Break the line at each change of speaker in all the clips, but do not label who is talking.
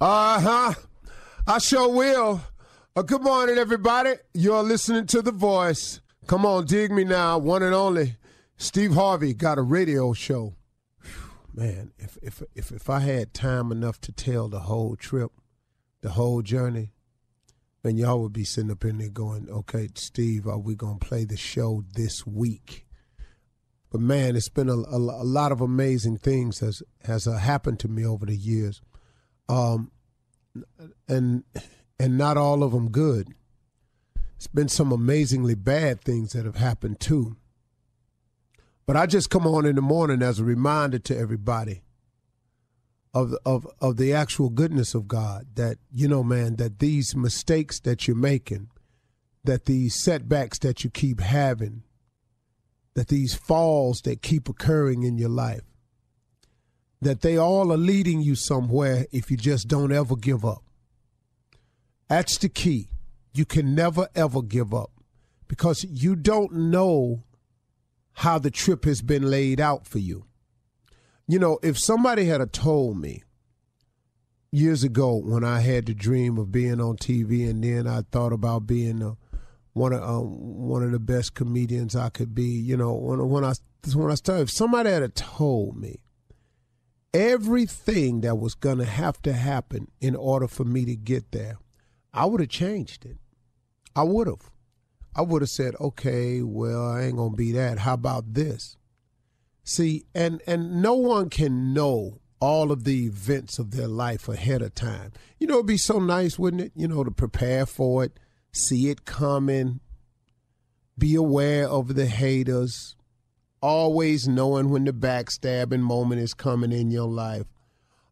Uh huh. I sure will. Uh, good morning, everybody. You're listening to The Voice. Come on, dig me now. One and only. Steve Harvey got a radio show. Whew, man, if, if if if I had time enough to tell the whole trip, the whole journey, then y'all would be sitting up in there going, "Okay, Steve, are we gonna play the show this week?" But man, it's been a, a, a lot of amazing things has has uh, happened to me over the years um, and and not all of them good. It's been some amazingly bad things that have happened too. But I just come on in the morning as a reminder to everybody of of of the actual goodness of God. That you know, man, that these mistakes that you're making, that these setbacks that you keep having, that these falls that keep occurring in your life, that they all are leading you somewhere if you just don't ever give up. That's the key. You can never ever give up because you don't know how the trip has been laid out for you. You know, if somebody had told me years ago when I had the dream of being on TV and then I thought about being a, one of uh, one of the best comedians I could be, you know, when when I when I started, if somebody had told me everything that was going to have to happen in order for me to get there, I would have changed it. I would have. I would have said, okay, well, I ain't going to be that. How about this? See, and and no one can know all of the events of their life ahead of time. You know, it'd be so nice, wouldn't it? You know, to prepare for it, see it coming, be aware of the haters, always knowing when the backstabbing moment is coming in your life,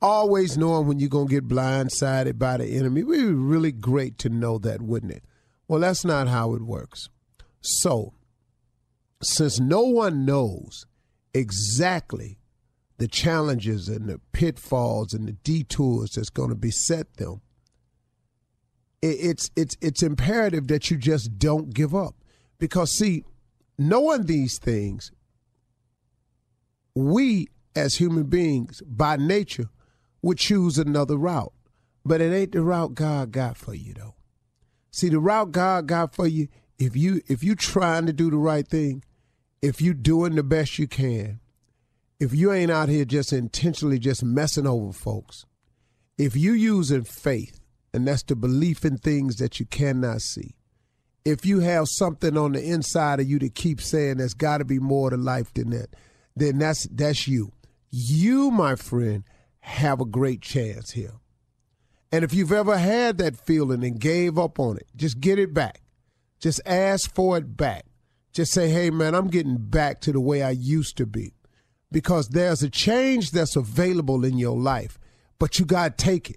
always knowing when you're going to get blindsided by the enemy. It would be really great to know that, wouldn't it? Well, that's not how it works. So, since no one knows exactly the challenges and the pitfalls and the detours that's going to beset them, it's it's it's imperative that you just don't give up. Because see, knowing these things we as human beings by nature would choose another route. But it ain't the route God got for you though. See the route God got for you, if you if you trying to do the right thing, if you doing the best you can, if you ain't out here just intentionally just messing over folks, if you using faith, and that's the belief in things that you cannot see, if you have something on the inside of you to keep saying there's got to be more to life than that, then that's that's you. You, my friend, have a great chance here. And if you've ever had that feeling and gave up on it, just get it back. Just ask for it back. Just say, hey, man, I'm getting back to the way I used to be. Because there's a change that's available in your life, but you got to take it.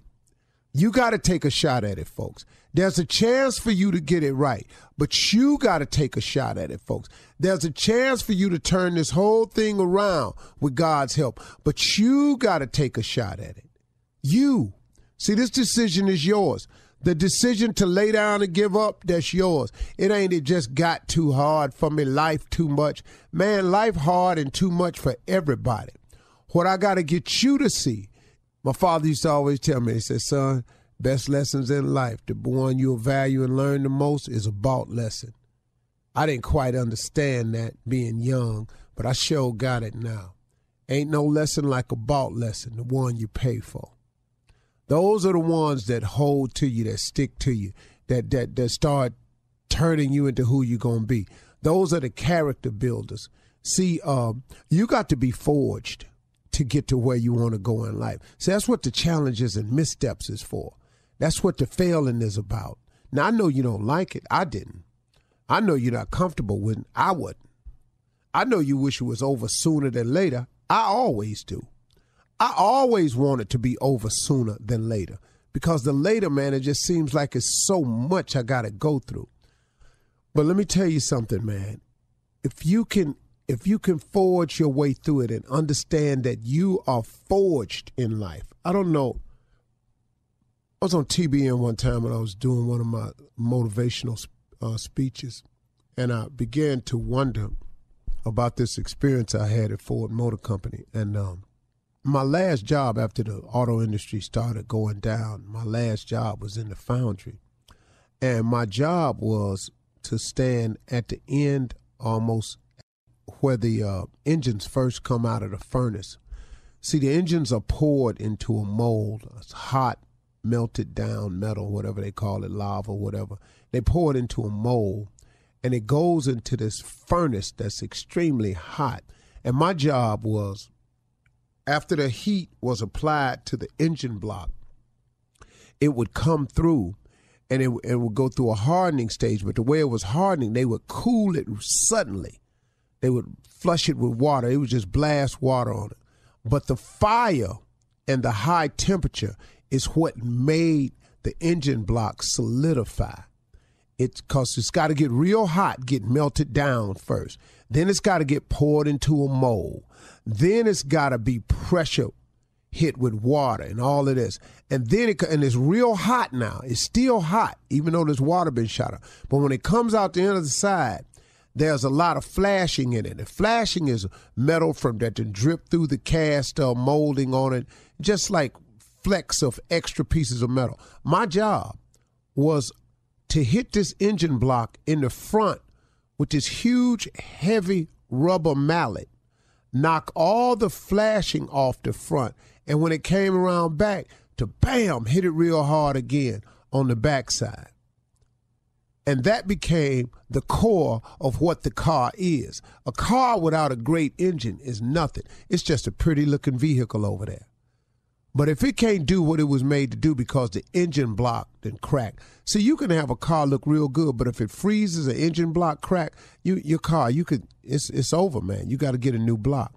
You got to take a shot at it, folks. There's a chance for you to get it right, but you got to take a shot at it, folks. There's a chance for you to turn this whole thing around with God's help, but you got to take a shot at it. You. See, this decision is yours. The decision to lay down and give up, that's yours. It ain't it just got too hard for me, life too much. Man, life hard and too much for everybody. What I got to get you to see, my father used to always tell me, he said, son, best lessons in life, the one you'll value and learn the most is a bought lesson. I didn't quite understand that being young, but I sure got it now. Ain't no lesson like a bought lesson, the one you pay for. Those are the ones that hold to you, that stick to you, that that that start turning you into who you're gonna be. Those are the character builders. See, um, you got to be forged to get to where you want to go in life. See, that's what the challenges and missteps is for. That's what the failing is about. Now I know you don't like it. I didn't. I know you're not comfortable with it. I wouldn't. I know you wish it was over sooner than later. I always do. I always want it to be over sooner than later because the later, man, it just seems like it's so much I got to go through. But let me tell you something, man. If you can if you can forge your way through it and understand that you are forged in life. I don't know. I was on TBN one time when I was doing one of my motivational uh, speeches, and I began to wonder about this experience I had at Ford Motor Company. And um, my last job after the auto industry started going down, my last job was in the foundry. And my job was to stand at the end almost where the uh, engines first come out of the furnace. See, the engines are poured into a mold. It's hot, melted down metal, whatever they call it, lava, whatever. They pour it into a mold, and it goes into this furnace that's extremely hot. And my job was after the heat was applied to the engine block, it would come through and it, it would go through a hardening stage. But the way it was hardening, they would cool it suddenly. They would flush it with water. It would just blast water on it. But the fire and the high temperature is what made the engine block solidify. It's because it's got to get real hot, get melted down first. Then it's got to get poured into a mold. Then it's got to be pressure hit with water and all of this. And then it and it's real hot now. It's still hot, even though there's water been shot up. But when it comes out the end of the side, there's a lot of flashing in it. And flashing is metal from that to drip through the cast uh, molding on it, just like flecks of extra pieces of metal. My job was to hit this engine block in the front with this huge, heavy rubber mallet knock all the flashing off the front. And when it came around back, to bam, hit it real hard again on the backside. And that became the core of what the car is. A car without a great engine is nothing. It's just a pretty looking vehicle over there. But if it can't do what it was made to do because the engine block then cracked, see, you can have a car look real good, but if it freezes, an engine block crack, you your car, you could it's it's over, man. You got to get a new block.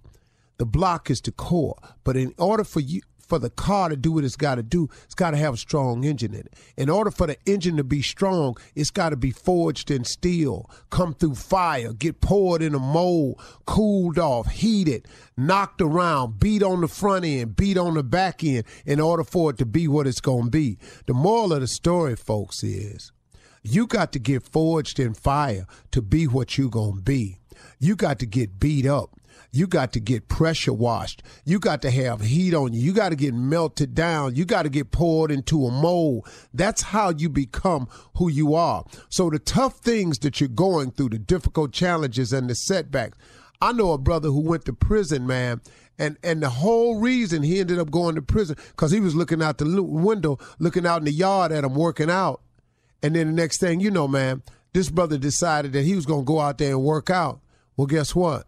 The block is the core, but in order for you for the car to do what it's got to do, it's got to have a strong engine in it. In order for the engine to be strong, it's got to be forged in steel, come through fire, get poured in a mold, cooled off, heated, knocked around, beat on the front end, beat on the back end in order for it to be what it's going to be. The moral of the story, folks, is you got to get forged in fire to be what you're going to be. You got to get beat up you got to get pressure washed. You got to have heat on you. You got to get melted down. You got to get poured into a mold. That's how you become who you are. So the tough things that you're going through, the difficult challenges and the setbacks. I know a brother who went to prison, man, and and the whole reason he ended up going to prison because he was looking out the window, looking out in the yard at him working out, and then the next thing you know, man, this brother decided that he was going to go out there and work out. Well, guess what?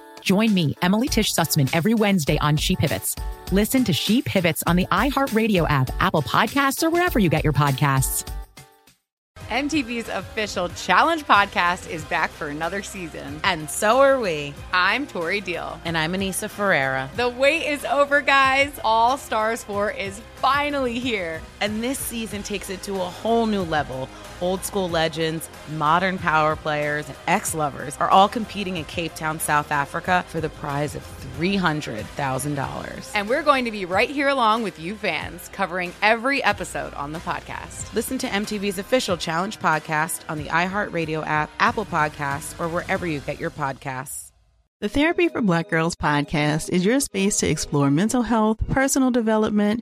Join me, Emily Tish Sussman, every Wednesday on She Pivots. Listen to She Pivots on the iHeartRadio app, Apple Podcasts, or wherever you get your podcasts.
MTV's official Challenge podcast is back for another season.
And so are we.
I'm Tori Deal.
And I'm Aneesa Ferreira.
The wait is over, guys. All Stars 4 is finally here.
And this season takes it to a whole new level. Old school legends, modern power players, and ex lovers are all competing in Cape Town, South Africa for the prize of $300,000.
And we're going to be right here along with you fans, covering every episode on the podcast.
Listen to MTV's official Challenge podcast on the iHeartRadio app, Apple Podcasts, or wherever you get your podcasts.
The Therapy for Black Girls podcast is your space to explore mental health, personal development,